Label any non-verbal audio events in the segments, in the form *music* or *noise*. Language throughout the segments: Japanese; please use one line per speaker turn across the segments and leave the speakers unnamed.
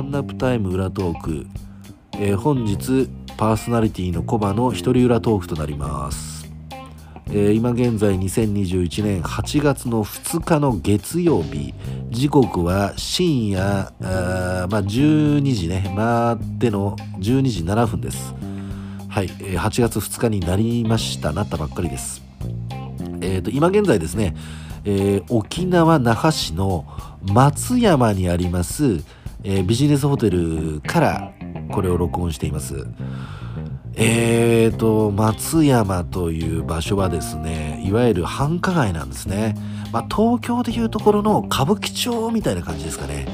ワンナップタイム裏トーク、えー、本日パーソナリティのコバの一人裏トークとなります、えー今現在2021年8月の2日の月曜日。時刻は深夜あまあ、12時ね。回っての12時7分です。はい、えー8月2日になりました。なったばっかりです。えーと今現在ですね、えー沖縄那覇市の松山にあります、えービジネスホテルからこれを録音しています。えーと松山という場所はですねいわゆる繁華街なんですね、まあ、東京でいうところの歌舞伎町みたいな感じですかね。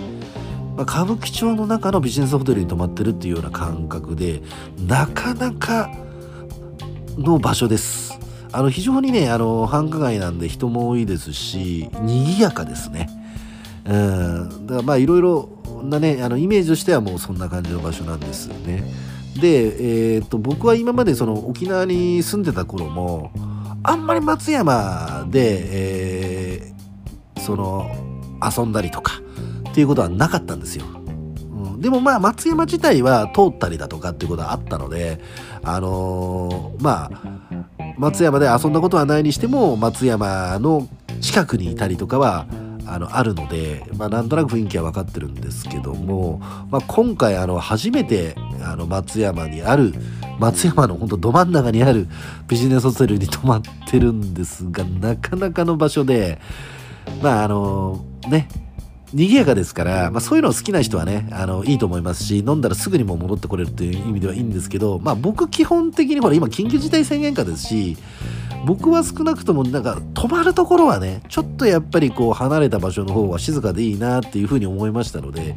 まあ歌舞伎町の中のビジネスホテルに泊まってるっていうような感覚でなかなかの場所です。あの非常にねあの繁華街なんで人も多いですし賑やかですね。うん。だからまあいろいろなねあのイメージとしてはもうそんな感じの場所なんですよね。で、えー、と僕は今までその沖縄に住んでた頃もあんまり松山で、えーその遊んだりとかっていうことはなかったんですよ。でもまあ松山自体は通ったりだとかっていうことはあったのであのーまあ松山で遊んだことはないにしても松山の近くにいたりとかはあのあるので、まあ、なんとなく雰囲気は分かってるんですけども、まあ、今回あの初めてあの松山にある松山の本当ど真ん中にあるビジネスホテルに泊まってるんですがなかなかの場所でまああのね賑やかですから、まあ、そういうの好きな人はねあのいいと思いますし飲んだらすぐにも戻ってこれるという意味ではいいんですけど、まあ、僕基本的にほら今緊急事態宣言下ですし僕は少なくともなんか泊まるところはねちょっとやっぱりこう離れた場所の方が静かでいいなっていうふうに思いましたので、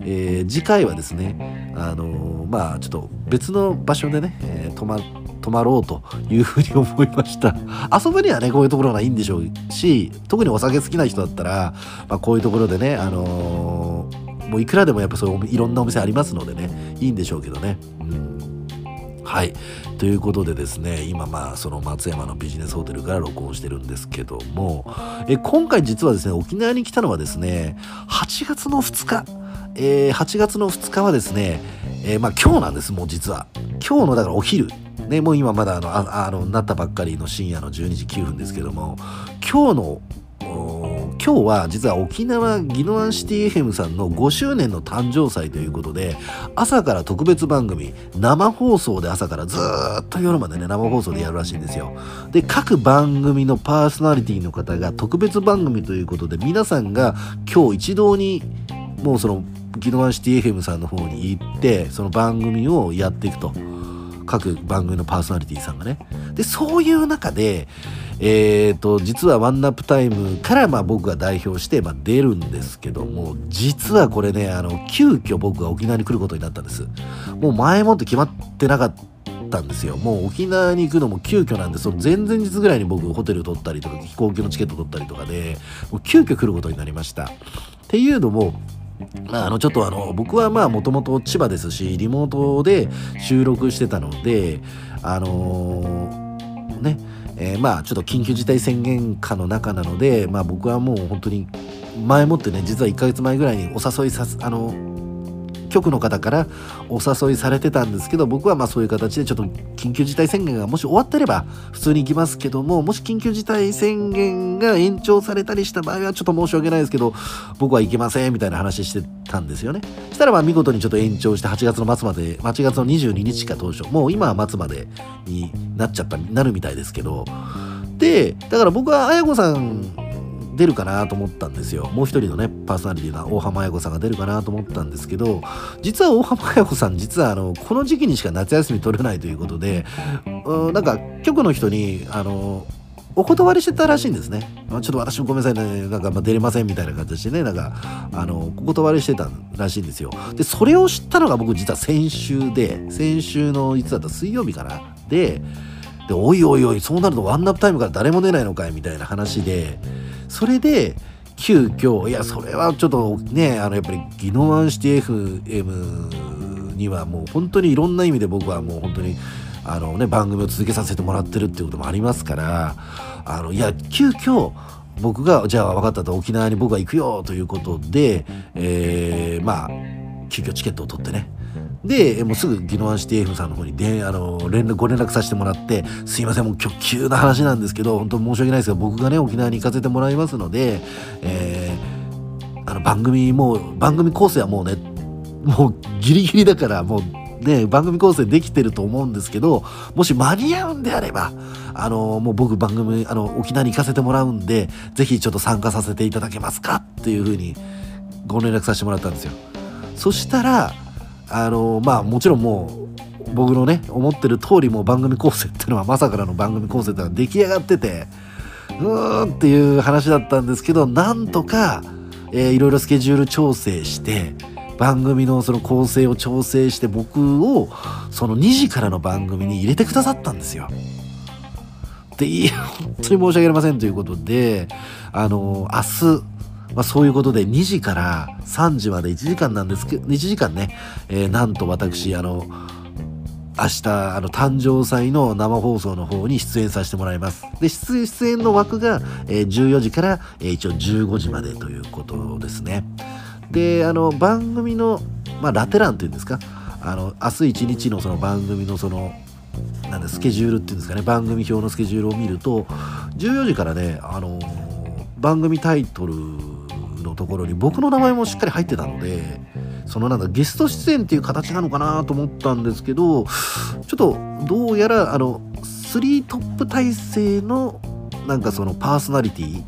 えー次回はですねあのーまあちょっと別の場所でね、えー泊ま泊まろうというふうに思いました。遊ぶにはねこういうところがいいんでしょうし特にお酒好きな人だったら、まあ、こういうところでねあのーもういくらでもやっぱそういろんなお店ありますのでねいいんでしょうけどね。うん。はい。ということでですね今まあその松山のビジネスホテルから録音してるんですけどもえ今回実はですね沖縄に来たのはですね8月の2日。えー8月の2日はですね、えーまあ今日なんですもう実は。今日のだからお昼。ねもう今まだあのああのなったばっかりの深夜の12時9分ですけども今日の今日は実は沖縄ギノアンシティ FM さんの5周年の誕生祭ということで朝から特別番組生放送で朝からずっと夜までね生放送でやるらしいんですよ。で各番組のパーソナリティの方が特別番組ということで皆さんが今日一堂にもうそのギノアンシティ FM さんの方に行ってその番組をやっていくと。各番組のパーソナリティさんがね。でそういう中でえー、と実はワンナップタイムからまあ僕が代表してまあ出るんですけども実はこれねあの急遽僕が沖縄に来ることになったんです。もう前もって決まってなかったんですよ。もう沖縄に行くのも急遽なんでその前々日ぐらいに僕ホテル取ったりとか飛行機のチケット取ったりとかでもう急遽来ることになりました。っていうのもまあ、あのちょっとあの僕はまあもともと千葉ですしリモートで収録してたのであのーねえーまあちょっと緊急事態宣言下の中なので、まあ、僕はもう本当に前もってね実は1ヶ月前ぐらいにお誘いさすあの局の方からお誘いされてたんですけど僕はまあそういう形でちょっと緊急事態宣言がもし終わってれば普通に行きますけどももし緊急事態宣言が延長されたりした場合はちょっと申し訳ないですけど僕は行けませんみたいな話してたんですよね。したらまあ見事にちょっと延長して8月の末まで8月の22日か当初もう今は末までになっちゃったなるみたいですけど。でだから僕は綾子さん出るかなと思ったんですよもう一人のねパーソナリティな大浜綾子さんが出るかなと思ったんですけど実は大浜綾子さん実はあのこの時期にしか夏休み取れないということでうんなんか局の人にあのお断りしてたらしいんですね。ちょっと私もごめんなさいね、なんかま出れませんみたいな形でね、なんか、あの、お断りしてたらしいんですよ。で、それを知ったのが僕実は先週で、先週のいつだった水曜日かな。で、で、おいおいおい、そうなるとワンナップタイムから誰も出ないのかいみたいな話で、それで、急遽いやそれはちょっとねあのやっぱりギノワンシティ FM にはもう本当にいろんな意味で僕はもう本当にあのね番組を続けさせてもらってるっていうこともありますからあのいや急遽僕がじゃあ分かったと沖縄に僕が行くよということで、えーまあ急遽チケットを取ってねでもうすぐギノワンシティ F さんの方にであの連絡ご連絡させてもらってすいませんもう今日急な話なんですけど本当申し訳ないですが僕がね沖縄に行かせてもらいますので、えー、あの番組もう番組構成はもうねもうギリギリだからもうね、番組構成できてると思うんですけど、もし間に合うんであれば、あの、もう僕番組、あの、沖縄に行かせてもらうんで、ぜひちょっと参加させていただけますかっていうふうにご連絡させてもらったんですよ。そしたら、あの、まあもちろんもう、僕のね、思ってる通りもう番組構成っていうのはまさかの番組構成っていうのは出来上がってて、うーんっていう話だったんですけど、なんとか、えー、いろいろスケジュール調整して、番組のその構成を調整して僕をその2時からの番組に入れてくださったんですよ。で本当に申し訳ありませんということであの明日まあ、そういうことで2時から3時まで1時間なんですけど1時間ね、えー、なんと私あの明日あの誕生祭の生放送の方に出演させてもらいます。で出演の枠が、えー、14時から、えー、一応15時までということですね。であの番組の、まあ、ラテ欄というんですか？あの明日一日のその番組のそのなんだスケジュールっていうんですかね？番組表のスケジュールを見ると14時からねあの番組タイトルところに僕の名前もしっかり入ってたのでそのなんだゲスト出演っていう形なのかなと思ったんですけどちょっとどうやらあの3トップ体制のなんかそのパーソナリティ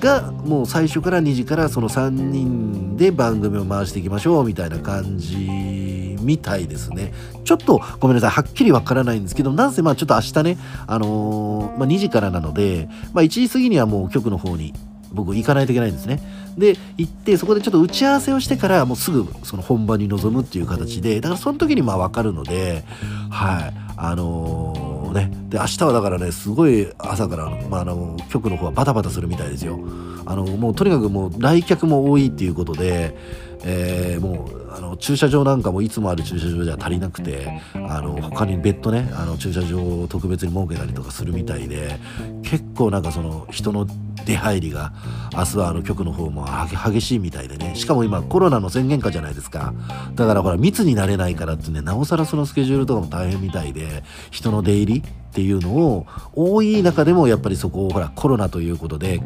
がもう最初から2時からその3人で番組を回していきましょうみたいな感じみたいですね。ちょっとごめんなさいはっきりわからないんですけどなんせまあちょっと明日ねあのー、まあ、2時からなので、まあ、1時過ぎにはもう局の方に僕行かないといけないんですね。で行ってそこでちょっと打ち合わせをしてからもうすぐその本番に臨むっていう形でだからその時にまあ分かるのではい。あのーね。で明日はだからねすごい朝からまあ、あの局の方はバタバタするみたいですよ。あのもうとにかくもう来客も多いっていうことで、えー、もうあの駐車場なんかもいつもある駐車場じゃ足りなくてあの他に別途ねあの駐車場を特別に設けたりとかするみたいで結構なんかその人の出入りが明日はあの局の方も激しいみたいでね。しかも今コロナの宣言下じゃないですか。だからほら密になれないからってねなおさらそのスケジュールとかも大変みたいで人の出入りっていうのを多い中でもやっぱりそこをほらコロナということで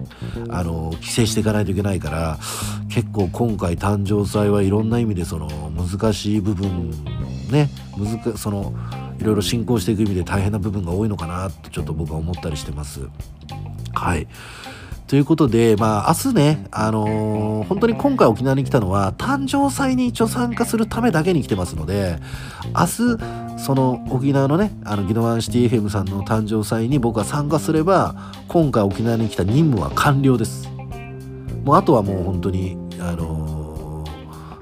あの規制していかないといけないから結構今回誕生祭はいろんな意味でその難しい部分ね難そのいろいろ進行していく意味で大変な部分が多いのかなとちょっと僕は思ったりしてます。はいということで、まあ、明日ね、あのー、本当に今回沖縄に来たのは、誕生祭に一応参加するためだけに来てますので、明日、その沖縄のね、あの、ギノワンシティ FM さんの誕生祭に僕が参加すれば、今回沖縄に来た任務は完了です。もう、あとはもう本当に、あの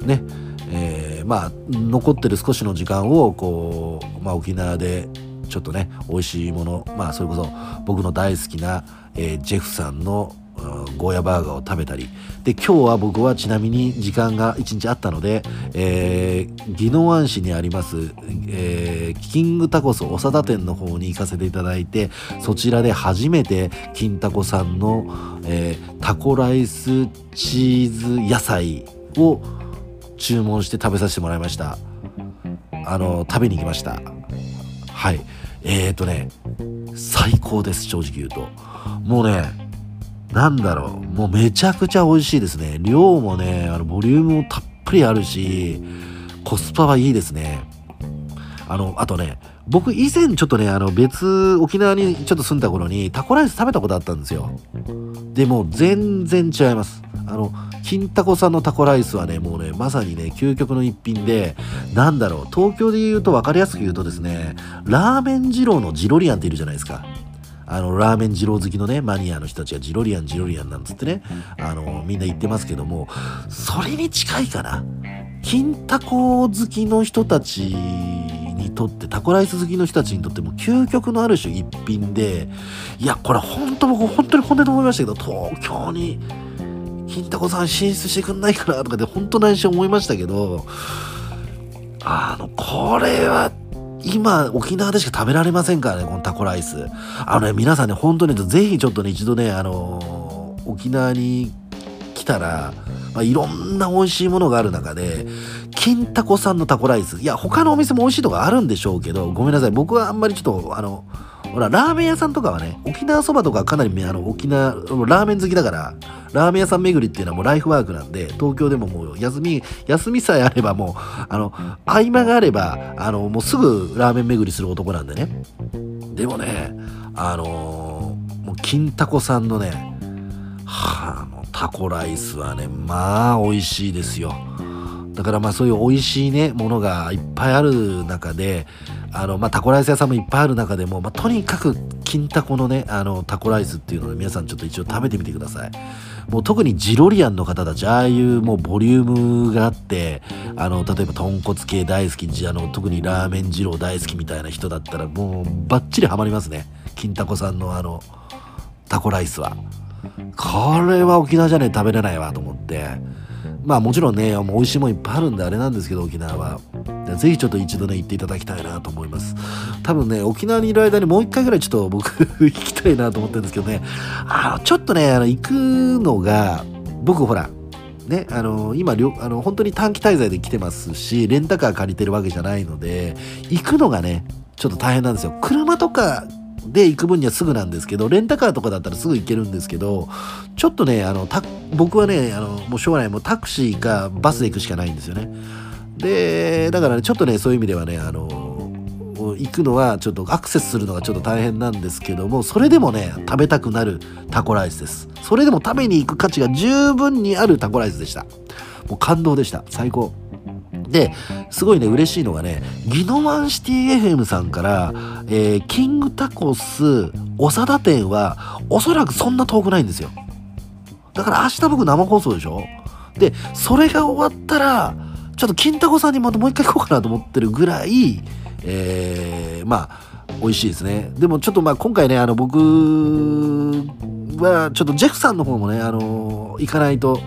ー、ね、えー、まあ、残ってる少しの時間を、こう、まあ、沖縄で、ちょっとね美味しいものまあそれこそ僕の大好きな、えー、ジェフさんのゴーヤバーガーを食べたり。で今日は僕はちなみに時間が1日あったので、えー、宜野湾市にあります、えー、キングタコス長田店の方に行かせていただいてそちらで初めて金タコさんの、えー、タコライスチーズ野菜を注文して食べさせてもらいました。あの食べに行きました。はい。えーとね最高です正直言うと。もうねなんだろう。もうめちゃくちゃ美味しいですね。量もねあのボリュームもたっぷりあるしコスパはいいですね。あのあとね僕以前ちょっとねあの別沖縄にちょっと住んだ頃にタコライス食べたことあったんですよ。でも全然違います。あの金タコさんのタコライスはねもうねまさにね究極の一品でなんだろう。東京で言うと分かりやすく言うとですねラーメン二郎のジロリアンっているじゃないですか。あのラーメン二郎好きのねマニアの人たちがジロリアンジロリアンなんつってねあのみんな言ってますけどもそれに近いかな。金タコ好きの人たちにとってタコライス好きの人たちにとっても究極のある種一品でいやこれ本当僕本当に本当に思いましたけど東京に金タコさん進出してくんないかなとかで本当内心思いましたけどあのこれは今沖縄でしか食べられませんからねこのタコライス。あのね皆さんね本当にぜひちょっとね一度ねあの沖縄に来たらまあ、いろんな美味しいものがある中で金タコさんのタコライス。いや他のお店も美味しいとかあるんでしょうけどごめんなさい。僕はあんまりちょっとあのほらラーメン屋さんとかはね沖縄そばとかかなりあの沖縄ラーメン好きだからラーメン屋さん巡りっていうのはもうライフワークなんで東京でももう休み休みさえあればもうあの合間があればあのもうすぐラーメン巡りする男なんでね。でもねあのもう金タコさんのねはあのタコライスはねまあ美味しいですよ。だからまあそういう美味しいねものがいっぱいある中であの、まあ、タコライス屋さんもいっぱいある中でも、まあ、とにかく金タコのねあのタコライスっていうのを皆さんちょっと一応食べてみてください。もう特にジロリアンの方たちああいうもうボリュームがあってあの例えば豚骨系大好きあの特にラーメン二郎大好きみたいな人だったらもうバッチリハマりますね。金タコさんのあのタコライスは。これは沖縄じゃねえ食べれないわと思って。まあもちろんねもう美味しいもんいっぱいあるんであれなんですけど沖縄は。ぜひちょっと一度ね行っていただきたいなと思います。多分ね沖縄にいる間にもう一回ぐらいちょっと僕 *laughs* 行きたいなと思ってるんですけどね。あのちょっとねあの行くのが僕ほらね、あの今あの本当に短期滞在で来てますしレンタカー借りてるわけじゃないので行くのがねちょっと大変なんですよ。車とかで行く分にはすぐなんですけどレンタカーとかだったらすぐ行けるんですけどちょっとねあの僕はねあのもうしょうがない。もタクシーかバスで行くしかないんですよね。でだからねちょっとねそういう意味ではねあの行くのはちょっとアクセスするのがちょっと大変なんですけどもそれでもね食べたくなるタコライスです。それでも食べに行く価値が十分にあるタコライスでした。もう感動でした。最高。で、すごいね、嬉しいのがね、ギノワンシティ FM さんから、えー、キングタコス長田店は、おそらくそんな遠くないんですよ。だから明日僕生放送でしょ？で、それが終わったら、ちょっと金タコさんにまたもう一回行こうかなと思ってるぐらい、えー、まあ、美味しいですね。でもちょっとまあ今回ね、あの僕はちょっとジェフさんの方もね、あの行かないと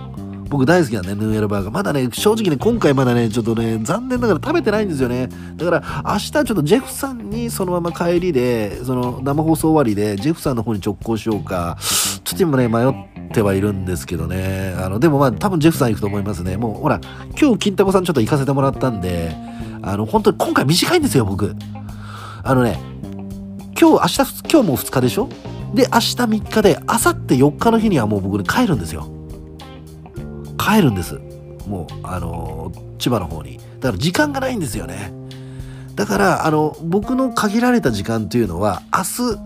僕大好きなんで、ヌーエルバーガー。まだね、正直ね、今回まだね、ちょっとね、残念ながら食べてないんですよね。だから、明日ちょっとジェフさんにそのまま帰りで、その生放送終わりで、ジェフさんの方に直行しようか、ちょっと今ね、迷ってはいるんですけどね。あの、でもまあ、多分ジェフさん行くと思いますね。もう、ほら、今日、金太郎さんちょっと行かせてもらったんで、あの、本当に今回短いんですよ、僕。あのね、今日、明日、今日もう2日でしょ？で、明日3日で、あさって4日の日にはもう僕ね、帰るんですよ。帰るんです。もうあの千葉の方に。だから時間がないんですよね。だからあの僕の限られた時間というのは明日、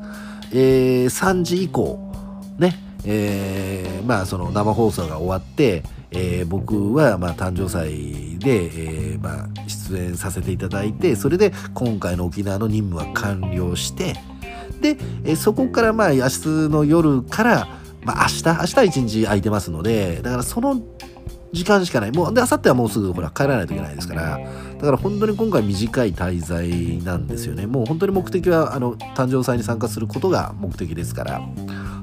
えー、3時以降ね。えー、まあその生放送が終わって、えー、僕はまあ誕生祭で、えー、まあ出演させていただいてそれで今回の沖縄の任務は完了してで、えそこからまあ明日の夜からまあ、明日、明日一日空いてますので、だからその時間しかない。もう、で、明後日はもうすぐほら帰らないといけないですから、だから本当に今回短い滞在なんですよね。もう本当に目的は、あの、誕生祭に参加することが目的ですから、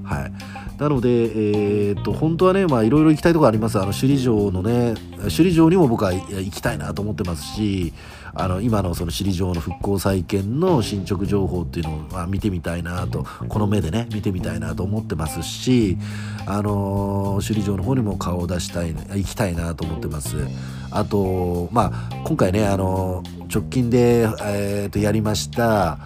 はい。なので、えー、っと、本当はね、まあ、いろいろ行きたいところあります。あの、首里城のね、首里城にも僕は行きたいなと思ってますし、あの、今のその首里城の復興再建の進捗情報っていうのを、見てみたいなと、この目でね、見てみたいなと思ってますし、あの、首里城の方にも顔を出したい、行きたいなと思ってます。あと、まあ、今回ね、あの、直近で、えー、と、やりました、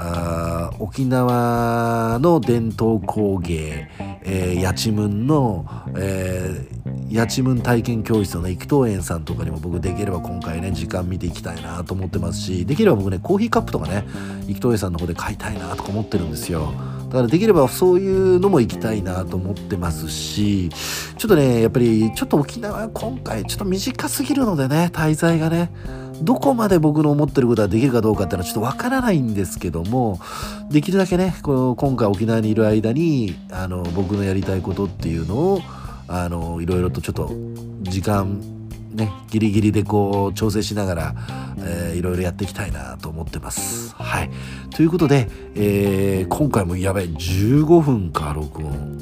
あ沖縄の伝統工芸、えー、八千文の、えー、八千文体験教室のね育東園さんとかにも僕できれば今回ね時間見ていきたいなと思ってますしできれば僕ねコーヒーカップとかね育東園さんの方で買いたいなとか思ってるんですよ。だからできればそういうのも行きたいなと思ってますしちょっとねやっぱりちょっと沖縄今回ちょっと短すぎるのでね滞在がねどこまで僕の思ってることができるかどうかっていうのはちょっとわからないんですけどもできるだけねこの今回沖縄にいる間にあの僕のやりたいことっていうのをあのいろいろとちょっと時間ねギリギリでこう調整しながら、えー、いろいろやっていきたいなと思ってます。はいということで、えー、今回もやばい15分か録音。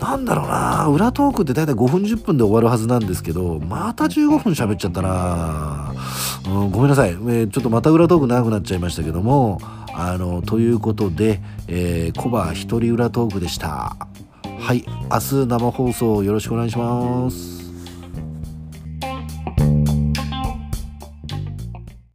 なんだろうな。裏トークって大体5分10分で終わるはずなんですけどまた15分喋っちゃったな、うん、ごめんなさい、えー、ちょっとまた裏トーク長くなっちゃいましたけどもあのということで、えー、コバ一人裏トークでした。はい明日生放送よろしくお願いします。